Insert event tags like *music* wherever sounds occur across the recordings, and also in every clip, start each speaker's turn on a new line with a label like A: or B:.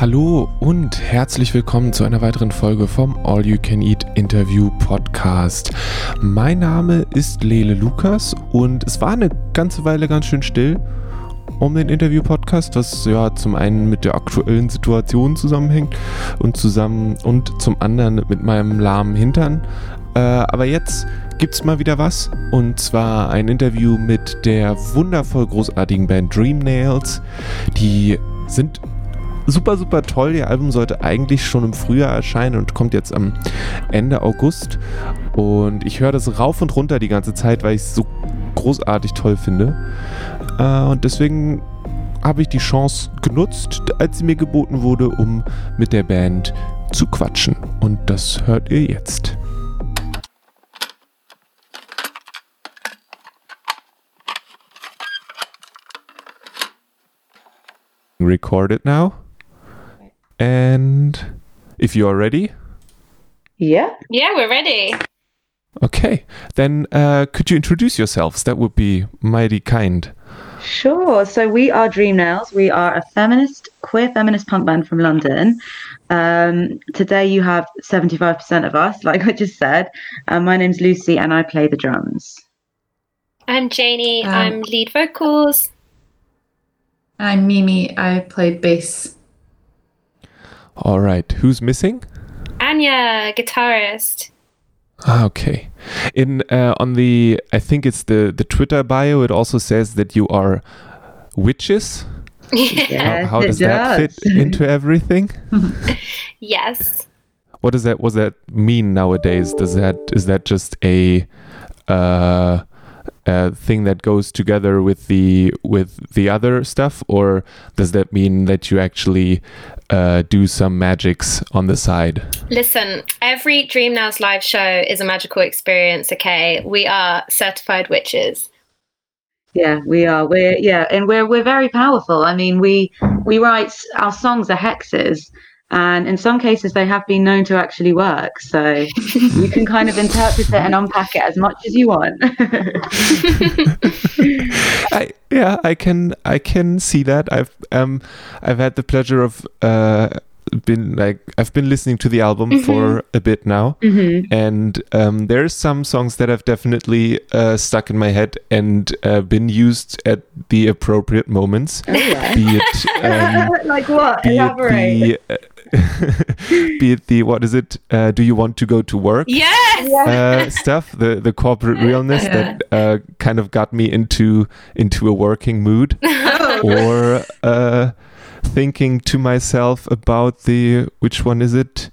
A: Hallo und herzlich willkommen zu einer weiteren Folge vom All You Can Eat Interview Podcast. Mein Name ist Lele Lukas und es war eine ganze Weile ganz schön still um den Interview-Podcast, was ja zum einen mit der aktuellen Situation zusammenhängt und zusammen und zum anderen mit meinem lahmen Hintern. Äh, aber jetzt gibt's mal wieder was und zwar ein Interview mit der wundervoll großartigen Band Dream Nails. Die sind super, super toll. Ihr Album sollte eigentlich schon im Frühjahr erscheinen und kommt jetzt am Ende August. Und ich höre das rauf und runter die ganze Zeit, weil ich es so großartig toll finde. Äh, und deswegen habe ich die Chance genutzt, als sie mir geboten wurde, um mit der Band zu quatschen. Und das hört ihr jetzt. Recorded now. And if you are ready,
B: Yeah.
C: Yeah, we're ready.
A: okay, then uh, could you introduce yourselves? That would be mighty kind.
B: Sure. So we are Dream Nails. We are a feminist, queer feminist punk band from London. Um, today you have 75% of us, *laughs* like I just said. Uh, my name's Lucy and I play the drums.
C: I'm Janie.
D: Um,
C: I'm lead vocals.
D: I'm Mimi. I play bass.
A: All right, who's missing?
C: Anya, guitarist.
A: Ah, okay. In uh, on the, I think it's the the Twitter bio. It also says that you are witches. *laughs*
B: Yes,
A: how how
B: it
A: does that fit into everything? *laughs*
C: yes.
A: What does that what does that mean nowadays? Does that is that just a uh, a thing that goes together with the with the other stuff, or does that mean that you actually uh, do some magics on the side?
C: Listen, every Dream Nails live show is a magical experience, okay? We are certified witches.
B: Yeah, we are. We're yeah, and we're we're very powerful. I mean, we we write our songs are hexes, and in some cases they have been known to actually work. So you can kind of interpret it and unpack it as much as you want. *laughs*
A: I yeah, I can I can see that. I've um I've had the pleasure of uh been like I've been listening to the album for a bit now,
B: Mhm.
A: and um, there's some songs that have definitely uh, stuck in my head and uh, been used at the appropriate moments.
B: Oh, yeah. *laughs*
A: Be it um, *laughs*
B: like what?
A: be
B: Elaborate.
A: it the *laughs* be it the what is it? Uh, do you want to go to work?
C: Yes!
A: uh, stuff, the the corporate realness that uh, kind of got me into into a working mood, or uh, thinking to myself about the which one is it?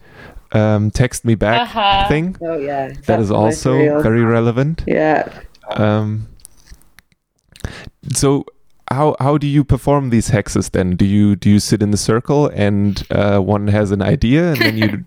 A: Um, text me back
C: Uh-huh.
A: thing.
B: Oh yeah.
A: That
B: that's
A: is also
B: real.
A: very relevant.
B: Yeah.
A: Um, so how how do you perform these hexes then? Do you do you sit in the circle and uh, one has an idea and then you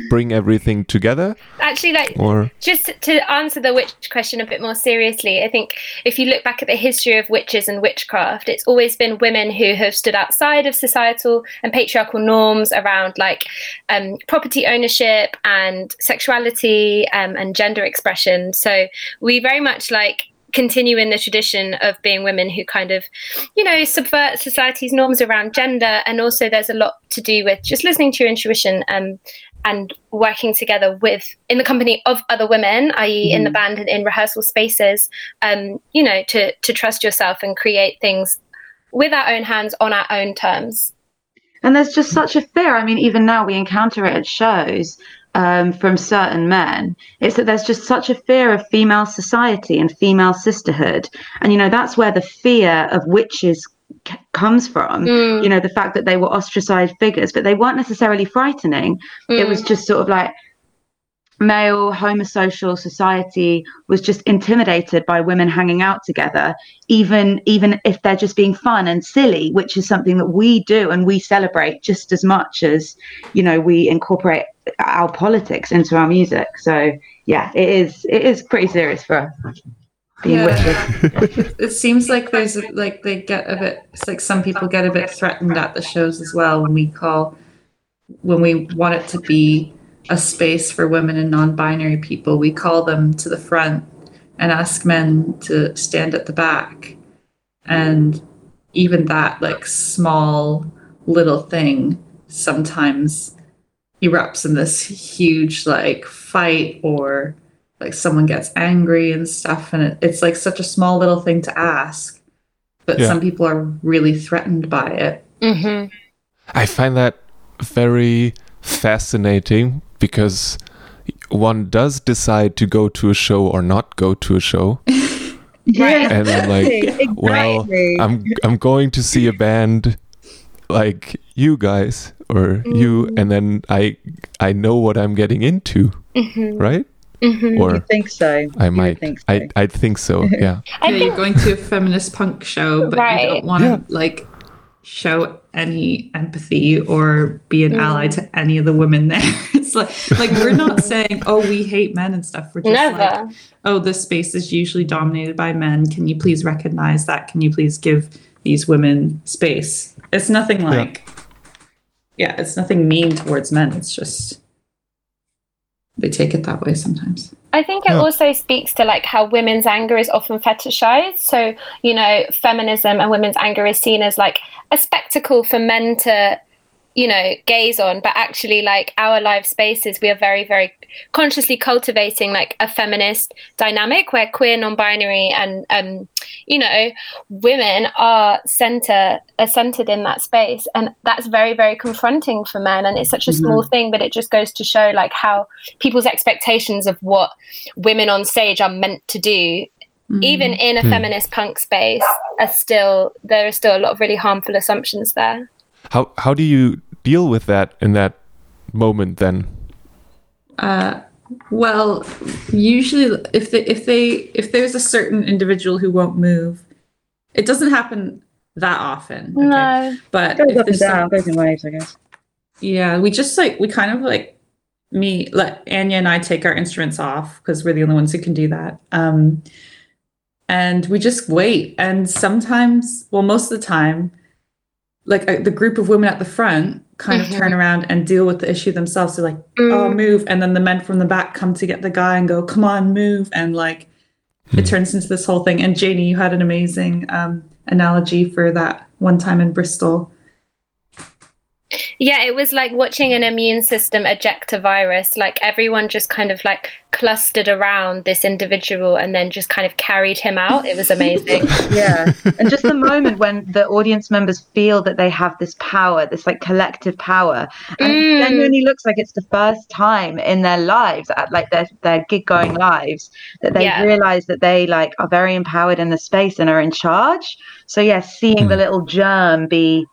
A: *laughs* bring everything together,
C: Actually, like,
A: or
C: just to answer the witch question a bit more seriously, I think if you look back at the history of witches and witchcraft, it's always been women who have stood outside of societal and patriarchal norms around like um, property ownership and sexuality um, and gender expression. So we very much like continue in the tradition of being women who kind of you know subvert society's norms around gender. And also there's a lot to do with just listening to your intuition um, and working together with in the company of other women i.e in the band and in rehearsal spaces um, you know to to trust yourself and create things with our own hands on our own terms.
B: And there's just such a fear. I mean, even now we encounter it at shows um, from certain men. It's that there's just such a fear of female society and female sisterhood. And, you know, that's where the fear of witches c- comes from.
C: Mm,
B: You know, the fact that they were ostracized figures, but they weren't necessarily frightening. It
C: mm.
B: was just sort of like, male homosocial society was just intimidated by women hanging out together even even if they're just being fun and silly which is something that we do and we celebrate just as much as you know we incorporate our politics into our music so yeah it is it is pretty serious for us being
D: Yeah. *laughs* It seems like there's like they get a bit. It's like some people get a bit threatened at the shows as well when we call when we want it to be a space for women and non-binary people. We call them to the front and ask men to stand at the back, and even that like small little thing sometimes erupts in this huge like fight or like someone gets angry and stuff and it, it's like such a small little thing to ask but
A: Yeah.
D: some people are really threatened by it
C: hmm
A: I find that very fascinating because one does decide to go to a show or not go to a show. *laughs*
C: Right.
A: And I'm like, well, I'm I'm going to see a band like you guys or you and then I I know what I'm getting into,
C: hmm
A: right?
C: hmm
A: Or
B: think so.
A: I might
B: think so.
A: I I think so. Yeah.
C: I
D: yeah,
C: think
D: you're going to a feminist punk show but you don't want to
A: Yeah.
D: like show any empathy or be an
C: Mm.
D: ally to any of the women there *laughs* it's like like we're not *laughs* saying oh we hate men and stuff we're just like
C: never.
D: oh, this space is usually dominated by men. Can you please recognize that? Can you please give these women space? It's nothing like, yeah, it's nothing mean towards men. It's just they take it that way sometimes.
C: I think it
A: Yeah.
C: also speaks to like how women's anger is often fetishized. So, you know, feminism and women's anger is seen as like a spectacle for men to, you know, gaze on, but actually like our live spaces, we are very, very consciously cultivating like a feminist dynamic where queer, non-binary and um, you know, women are center are centered in that space. And that's very, very confronting for men. And it's such a small thing, but it just goes to show like how people's expectations of what women on stage are meant to do even in a
A: Hmm.
C: feminist punk space are still there are still a lot of really harmful assumptions there
A: How how do you deal with that in that moment then?
D: Uh, well, usually if they if they if there's a certain individual who won't move, it doesn't happen that often. okay?
C: no
D: but
B: goes
D: if
B: up and
D: there's some-
B: down, goes in waves, I guess.
D: Yeah, we just like we kind of like me let Anya and I take our instruments off because we're the only ones who can do that. Um and we just wait and sometimes well most of the time like uh, the group of women at the front kind
C: Mhm.
D: of turn around and deal with the issue themselves. They're like oh
C: Mm.
D: move. And then the men from the back come to get the guy and go come on move. And like it turns into this whole thing. And Janie you had an amazing um analogy for that one time in Bristol
C: yeah it was like watching an immune system eject a virus like everyone just kind of like clustered around this individual and then just kind of carried him out it was amazing *laughs*
B: Yeah. and just the moment when the audience members feel that they have this power, this like collective power. And
C: Mm.
B: it genuinely looks like it's the first time in their lives, at like their, their gig going lives, that they
C: Yeah.
B: realize that they like are very empowered in the space and are in charge. So yeah, seeing the
A: Hmm.
B: little germ be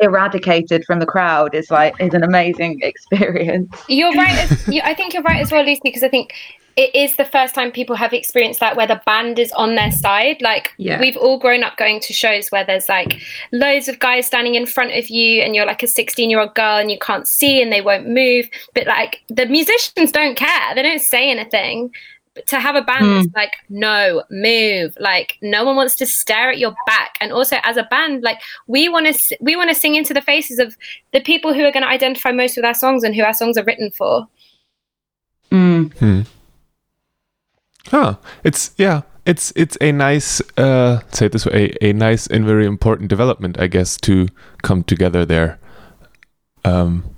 B: eradicated from the crowd is like is an amazing experience.
C: You're right. As, *laughs* you, I think you're right as well, Lucy, because I think it is the first time people have experienced that where the band is on their side. Like
D: Yeah.
C: we've all grown up going to shows where there's like loads of guys standing in front of you, and you're like a 16 year old girl and you can't see and they won't move. But like the musicians don't care; they don't say anything. But to have a band
B: Mm.
C: that's like, no, move. Like no one wants to stare at your back. And also as a band, like we want to we want to sing into the faces of the people who are going to identify most with our songs and who our songs are written for.
B: Mm.
A: Hmm. Huh. It's yeah. It's it's a nice uh say it this way a, a nice and very important development, I guess, to come together there. Um,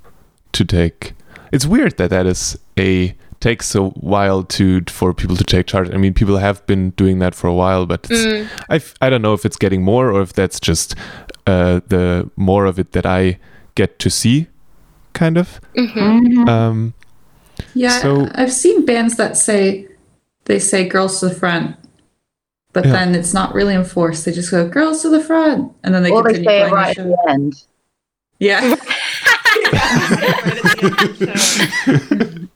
A: to take. It's weird that that is a takes a while to for people to take charge. I mean, people have been doing that for a while, but it's,
C: Mm.
A: I f- I don't know if it's getting more or if that's just uh the more of it that I get to see, kind of.
C: Mhm.
B: Mhm.
A: Um,
D: Yeah,
A: So-
D: I've seen bands that say they say girls to the front, but
A: Yeah.
D: then it's not really enforced. They just go girls to the front, and then they
B: or they
D: continue
B: say it
D: playing
B: right
D: the *laughs* *laughs*
B: at the end.
D: Yeah, *laughs*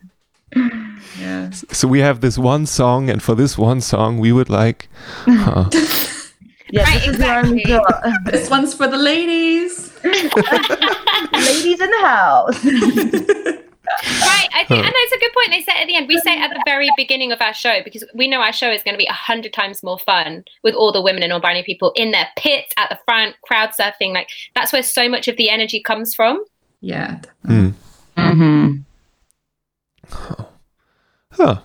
D: yeah.
A: so we have this one song, and for this one song, we would like. Huh. *laughs*
B: Yeah,
C: Right,
B: this is the only
C: exactly.
D: This one's for the ladies. *laughs*
B: Ladies in the house. *laughs*
C: Right, I think, and that's a good point. They say at the end, we say at the very beginning of our show because we know our show is going to be a hundred times more fun with all the women and non-binary people in their pits at the front, crowd surfing. Like that's where so much of the energy comes from.
D: Yeah,
A: Hmm.
B: mm-hmm.
A: Huh.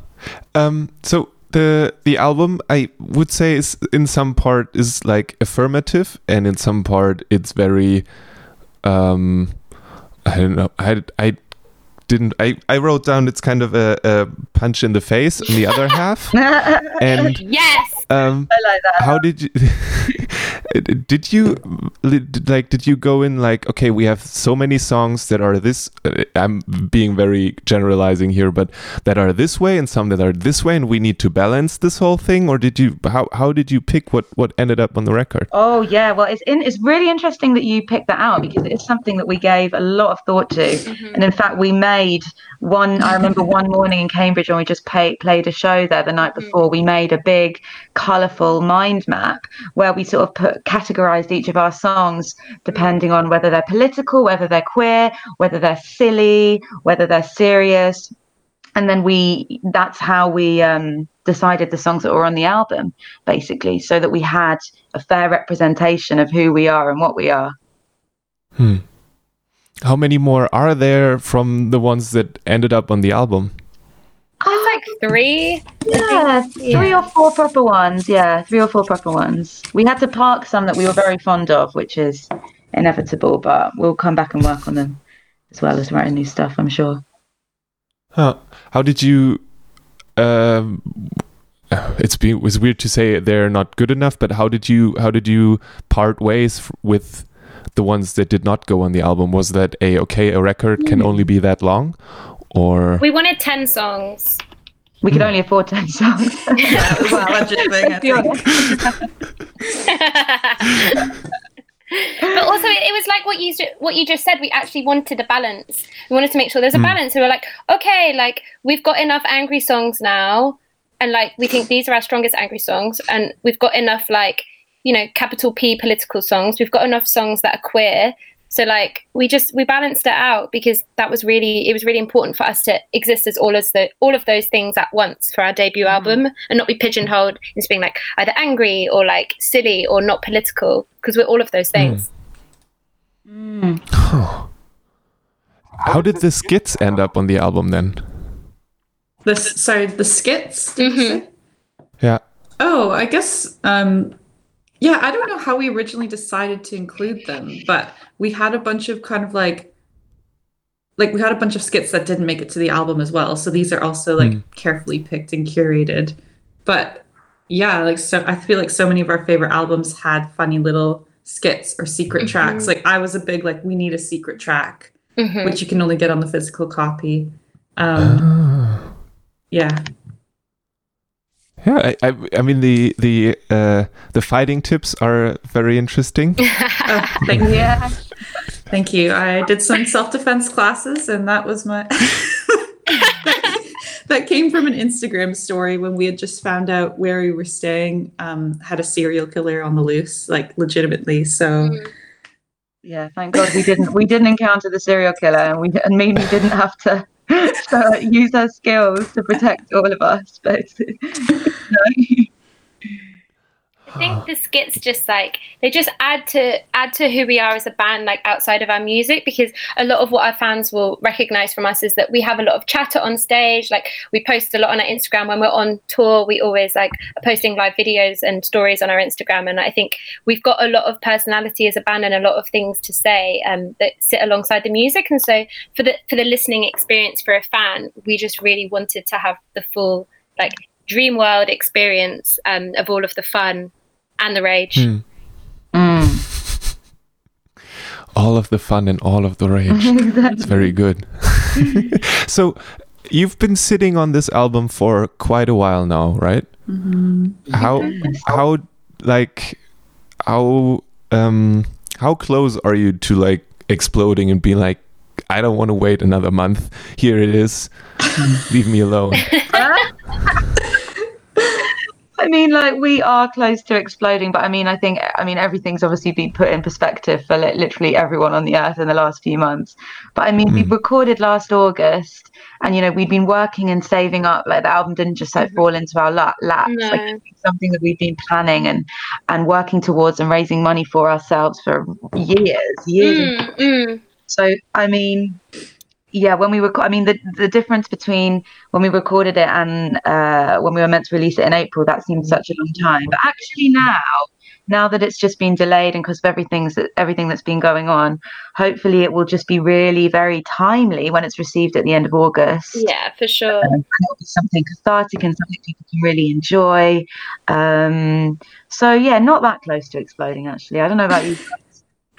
A: Um, so the the album I would say is in some part is like affirmative and in some part it's very um I don't know. I I didn't. I I wrote down it's kind of a, a punch in the face on the other half. *laughs* And
C: Yes.
A: Um,
B: I like that.
A: how did you *laughs* did you like did you go in like okay we have so many songs that are this uh, i'm being very generalizing here but that are this way and some that are this way and we need to balance this whole thing or did you how how did you pick what what ended up on the record
B: Oh yeah, well it's in, it's really interesting that you picked that out because it's something that we gave a lot of thought to,
C: Mm-hmm.
B: and in fact we made one. I remember one morning in Cambridge when we just pay, played a show there the night before. We made a big, colourful mind map where we sort of put categorized each of our songs depending on whether they're political, whether they're queer, whether they're silly, whether they're serious, and then we that's how we um, decided the songs that were on the album basically so that we had a fair representation of who we are and what we are.
A: Hmm. how many more are there from the ones that ended up on the album
C: like three.
B: yeah three or four proper ones yeah three or four proper ones we had to park some that we were very fond of which is inevitable but we'll come back and work on them as well as writing new stuff i'm sure
A: Huh. How did you? Um, it's be, it was weird to say they're not good enough, but how did you how did you part ways f- with the ones that did not go on the album? Was that a okay? A record can only be that long, or
C: We wanted 10 songs.
B: We could hmm. only afford 10 songs
D: That was a budget thing, I think.
C: but also it it was like what you what you just said we actually wanted a balance. We wanted to make sure there's a hmm. balance. We were like okay like we've got enough angry songs now and like we think these are our strongest angry songs and we've got enough like you know capital p political songs. We've got enough songs that are queer so like we just we balanced it out because that was really it was really important for us to exist as all as the all of those things at once for our debut mm. album and not be pigeonholed into being like either angry or like silly or not political because we're all of those mm. things mm.
A: how did the skits end up on the album then?
D: This so the skits. did you mm-hmm. say?
A: Yeah.
D: Oh, I guess um yeah, I don't know how we originally decided to include them, but we had a bunch of kind of like like we had a bunch of skits that didn't make it to the album as well. So these are also like carefully picked and curated. But yeah, like so I feel like so many of our favorite albums had funny little skits or secret tracks. Like I was a big like we need a secret track,
C: Mhm.
D: which you can only get on the physical copy. Um yeah.
A: Yeah, I, I, I mean the the uh, the fighting tips are very interesting.
D: Oh, *laughs* thank you.
B: yeah
D: Thank you. I did some self defense classes, and that was my. *laughs* that came from an Instagram story when we had just found out where we were staying um, had a serial killer on the loose, like legitimately. So
B: Yeah, thank God we didn't we didn't encounter the serial killer and we and Mimi didn't have to uh, use our skills to protect all of us. But no.
C: I think the skits just like they just add to add to who we are as a band, like outside of our music, because a lot of what our fans will recognize from us is that we have a lot of chatter on stage. Like we post a lot on our Instagram when we're on tour. We always like are posting live videos and stories on our Instagram, and I think we've got a lot of personality as a band and a lot of things to say um, that sit alongside the music. And so for the for the listening experience for a fan, we just really wanted to have the full like dream world experience um, of all of the fun and the rage.
A: Hmm.
B: Mm.
A: all of the fun and all of the rage. *laughs* It's very good. *laughs* so you've been sitting on this album for quite a while now, right? How how like how um how close are you to like exploding and being like I don't want to wait another month. Here it is. Leave me alone. *laughs*
B: I mean, like we are close to exploding, but I mean, I think, I mean, everything's obviously been put in perspective for li- literally everyone on the earth in the last few months. But I mean, we recorded last August, and you know, we'd been working and saving up. Like the album didn't just like fall into our lap. laps. Like
C: No.
B: it's something that we've been planning and and working towards and raising money for ourselves for years, years.
C: Mm, mm.
B: so I mean, yeah, when we were, I mean, the the difference between when we recorded it and uh, when we were meant to release it in April, that seemed such a long time. But actually now, now that it's just been delayed and because of everything's everything that's been going on, hopefully it will just be really very timely when it's received at the end of August.
C: Yeah, for sure.
B: Um, it'll be something cathartic and something people can really enjoy. Um, so yeah, not that close to exploding actually. I don't know about you.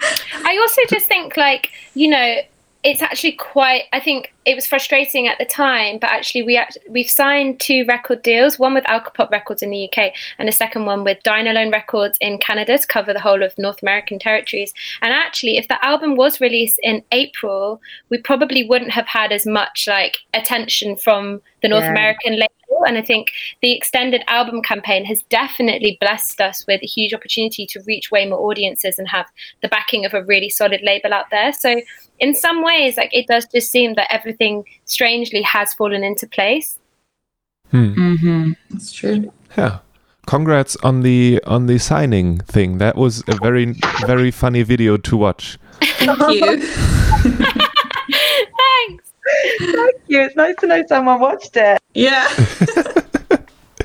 B: *laughs*
C: I also just think like you know it's actually quite i think it was frustrating at the time but actually we act- we've signed two record deals one with alcopop records in the uk and a second one with Dine Alone records in canada to cover the whole of north american territories and actually if the album was released in april we probably wouldn't have had as much like attention from the north
B: Yeah.
C: american label and i think the extended album campaign has definitely blessed us with a huge opportunity to reach way more audiences and have the backing of a really solid label out there so in some ways like it does just seem that everything strangely has fallen into place
A: Hmm.
B: Mm-hmm.
D: That's true.
A: Yeah. Congrats on the on the signing thing. That was a very very funny video to watch.
D: Thank you. *laughs*
C: thanks
B: Thank you. It's nice to know someone watched it.
D: Yeah.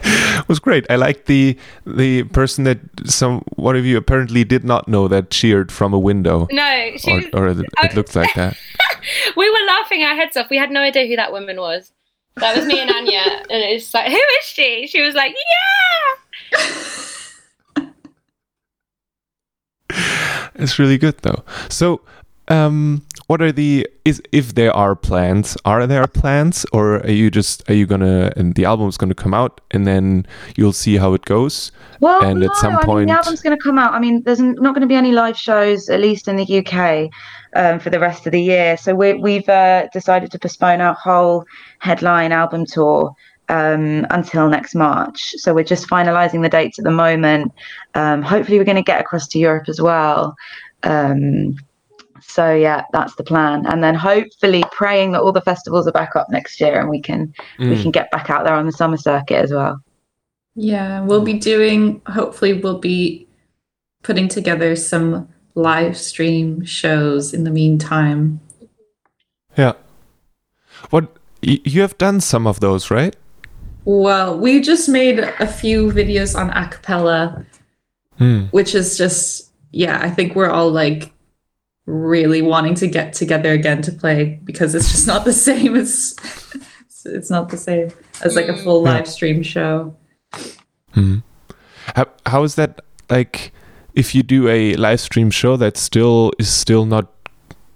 A: It *laughs* was great. I liked the the person that some one of you apparently did not know that cheered from a window.
C: no she
A: Or,
C: was,
A: or it, it looked like that. *laughs*
C: we were laughing our heads off we had no idea who that woman was that was me and anya *laughs* and it was like who is she she was like yeah
A: It's really good though. So, um, what are the is if there are plans? Are there plans, or are you just are you gonna and the album's gonna come out and then you'll see how it goes?
B: Well,
A: And at
B: no,
A: some
B: I mean,
A: point-
B: the album's going to come out. I mean, there's not going to be any live shows, at least in the UK, um, for the rest of the year. So we we've uh, decided to postpone our whole headline album tour um, until next March. So we're just finalising the dates at the moment. Um, hopefully, we're going to get across to Europe as well. Um, so yeah, that's the plan, and then hopefully praying that all the festivals are back up next year and we can we
A: Mm.
B: can get back out there on the summer circuit as well.
D: Yeah, we'll be doing, hopefully, we'll be putting together some live stream shows in the meantime.
A: Yeah. What you have done some of those, right?
D: Well, we just made a few videos on acapella,
A: Hmm.
D: which is just, yeah, I think we're all like really wanting to get together again to play because it's just not the *laughs* same as it's, it's not the same as like a full live stream show.
A: Hmm. How, how is that like? If you do a live stream show, that still is still not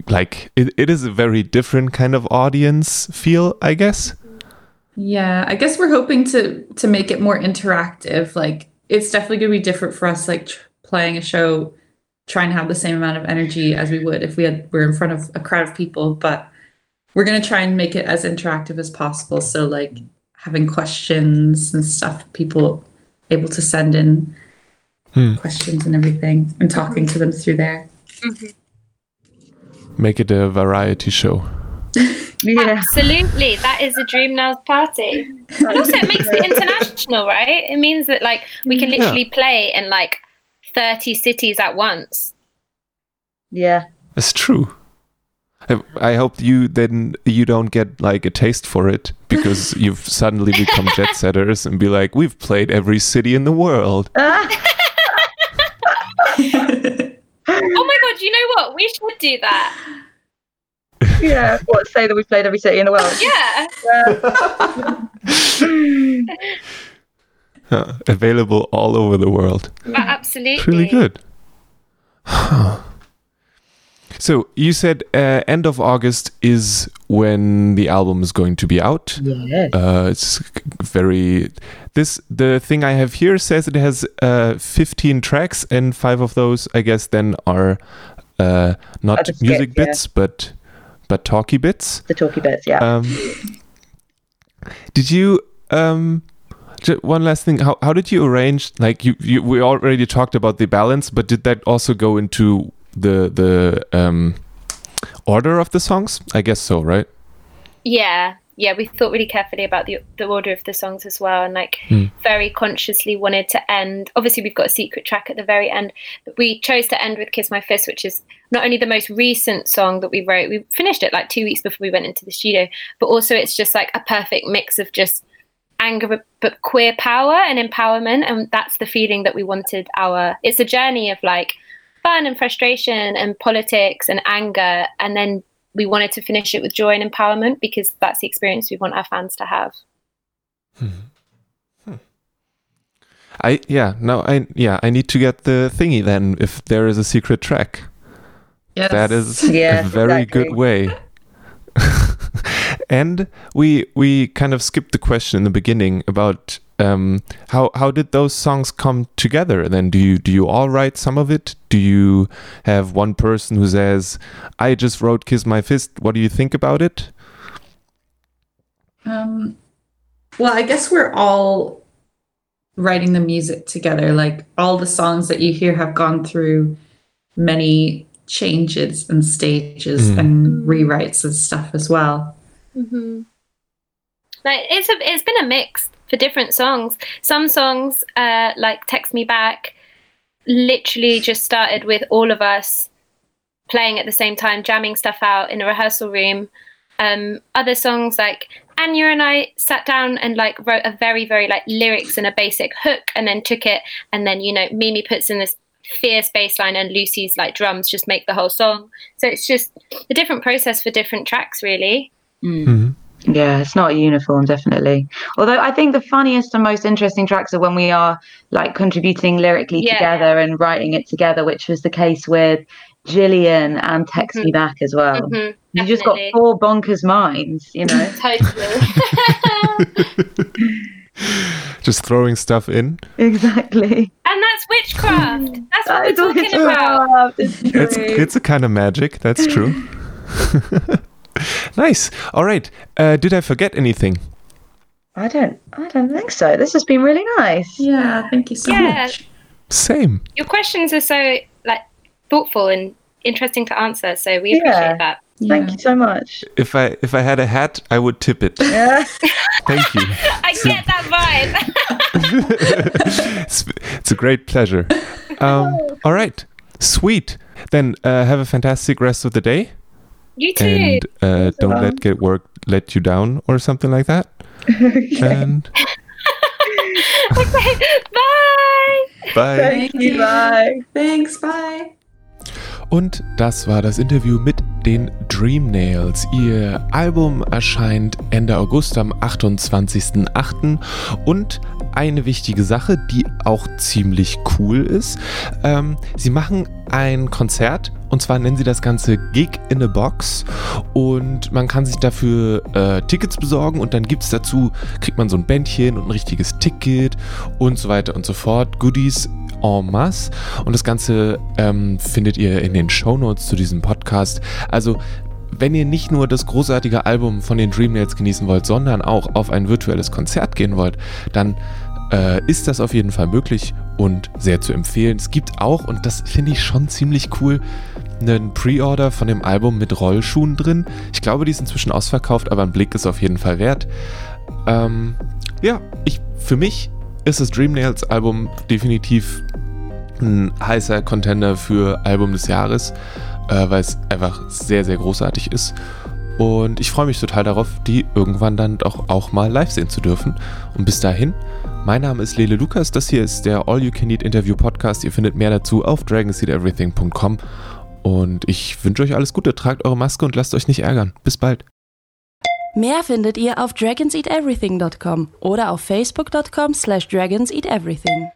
A: like it, it is a very different kind of audience feel, I guess.
D: Yeah, I guess we're hoping to to make it more interactive. Like it's definitely going to be different for us like tr- playing a show trying to have the same amount of energy as we would if we had were in front of a crowd of people, but we're going to try and make it as interactive as possible. So like having questions and stuff people able to send in
A: Hmm.
D: questions and everything and talking to them through there.
A: Make it a variety show. *laughs*
B: Yeah.
C: Absolutely, that is a Dream Nails party. And *laughs* also, it makes it international, right? It means that like we can literally play in like thirty cities at once.
B: Yeah.
A: It's true. I, I hope you then you don't get like a taste for it because *laughs* you've suddenly become jet setters and be like, we've played every city in the world. *laughs*
C: Oh my god! You know what? We should do that.
B: yeah. What say that we've played every city in the world?
C: Yeah, *laughs*
A: Huh, *laughs* Available all over the world.
C: a- absolutely.
A: It's really good. So you said uh, end of August is when the album is going to be out.
B: Yes.
A: Uh, it's very this the thing I have here says it has uh, 15 tracks and five of those I guess then are uh, not
B: Are the
A: music
B: skits, yeah.
A: bits but but talky bits.
B: the talky bits, yeah.
A: Um, did you um, ju- one last thing? How how did you arrange? Like you, you we already talked about the balance, but did that also go into the the um, order of the songs? I guess so, right?
C: Yeah, yeah. We thought really carefully about the the order of the songs as well, and like
A: Hmm.
C: very consciously wanted to end. Obviously, we've got a secret track at the very end, but we chose to end with "Kiss My Fist," which is not only the most recent song that we wrote. We finished it like two weeks before we went into the studio, but also it's just like a perfect mix of just anger but queer power and empowerment and that's the feeling that we wanted our it's a journey of like fun and frustration and politics and anger and then we wanted to finish it with joy and empowerment because that's the experience we want our fans to have
A: Hmm. Hmm. I yeah no I yeah I need to get the thingy then if there is a secret track
D: Yes.
A: that is
B: Yes,
A: a very
B: exactly.
A: good way *laughs* and we we kind of skipped the question in the beginning about um, how how did those songs come together then do you do you all write some of it do you have one person who says I just wrote Kiss My Fist what do you think about it
D: Um, well, I guess we're all writing the music together. Like all the songs that you hear have gone through many changes and stages
A: Mm.
D: and rewrites and stuff as well.
C: Mm-hmm. Like it's a, it's been a mix for different songs. Some songs, uh, like "Text Me Back," literally just started with all of us playing at the same time, jamming stuff out in a rehearsal room. Um, other songs like Anya and I sat down and like wrote a very very like lyrics and a basic hook, and then took it, and then you know Mimi puts in this fierce bass line and Lucy's like drums just make the whole song. So it's just a different process for different tracks, really.
B: Mm. Yeah, it's not uniform, definitely. Although I think the funniest and most interesting tracks are when we are like contributing lyrically
C: Yeah.
B: together and writing it together, which was the case with Jillian and Text Me
C: Mhm.
B: Back as well.
C: Mhm,
B: You just got four bonkers minds, you know. *laughs*
C: Totally. *laughs* *laughs*
A: just throwing stuff in
B: exactly.
C: and that's witchcraft. That's what
B: That
C: we're
B: is
C: talking about.
B: It's
A: it's it's a kind of magic that's true *laughs* nice all right uh, did I forget anything
B: I don't. I don't think so. This has been really nice.
D: Yeah, thank you so
C: Yeah.
D: much.
A: same
C: Your questions are so like thoughtful and interesting to answer, so we
B: Yeah.
C: appreciate that.
B: Thank you so much.
A: if I if I had a hat I would tip it
B: Yeah. *laughs*
A: thank you *laughs*
C: I get that vibe.
A: it's, it's a great pleasure. Um, all right, sweet. Then uh, have a fantastic rest of the day,
C: you too.
A: and uh, don't let get work let you down or something like that. *laughs* And *laughs*
C: okay. Bye.
A: bye.
B: Thank you. Bye.
D: Thanks, bye.
A: Und das war das Interview mit den Dream Nails. Ihr Album erscheint Ende August am 28.08. Und eine wichtige Sache, die auch ziemlich cool ist, ähm, sie machen ein Konzert und zwar nennen sie das Ganze Gig in a Box und man kann sich dafür äh, Tickets besorgen und dann gibt es dazu, kriegt man so ein Bändchen und ein richtiges Ticket und so weiter und so fort. Goodies en masse und das Ganze ähm, findet ihr in den Shownotes zu diesem Podcast. Also wenn ihr nicht nur das großartige Album von den Dreamnails genießen wollt, sondern auch auf ein virtuelles Konzert gehen wollt, dann äh, ist das auf jeden Fall möglich und sehr zu empfehlen. Es gibt auch, und das finde ich schon ziemlich cool, einen Pre-Order von dem Album mit Rollschuhen drin. Ich glaube, die ist inzwischen ausverkauft, aber ein Blick ist auf jeden Fall wert. Ähm, ja, ich, für mich ist das Dreamnails Album definitiv ein heißer Contender für Album des Jahres, äh, weil es einfach sehr, sehr großartig ist. Und ich freue mich total darauf, die irgendwann dann doch auch mal live sehen zu dürfen. Und bis dahin, mein Name ist Lele Lukas, das hier ist der All You Can Eat Interview Podcast. Ihr findet mehr dazu auf dragonseedeverything.com. Und ich wünsche euch alles Gute, tragt eure Maske und lasst euch nicht ärgern. Bis bald.
E: Mehr findet ihr auf dragonseateverything.com oder auf facebook.com slash dragonseateverything.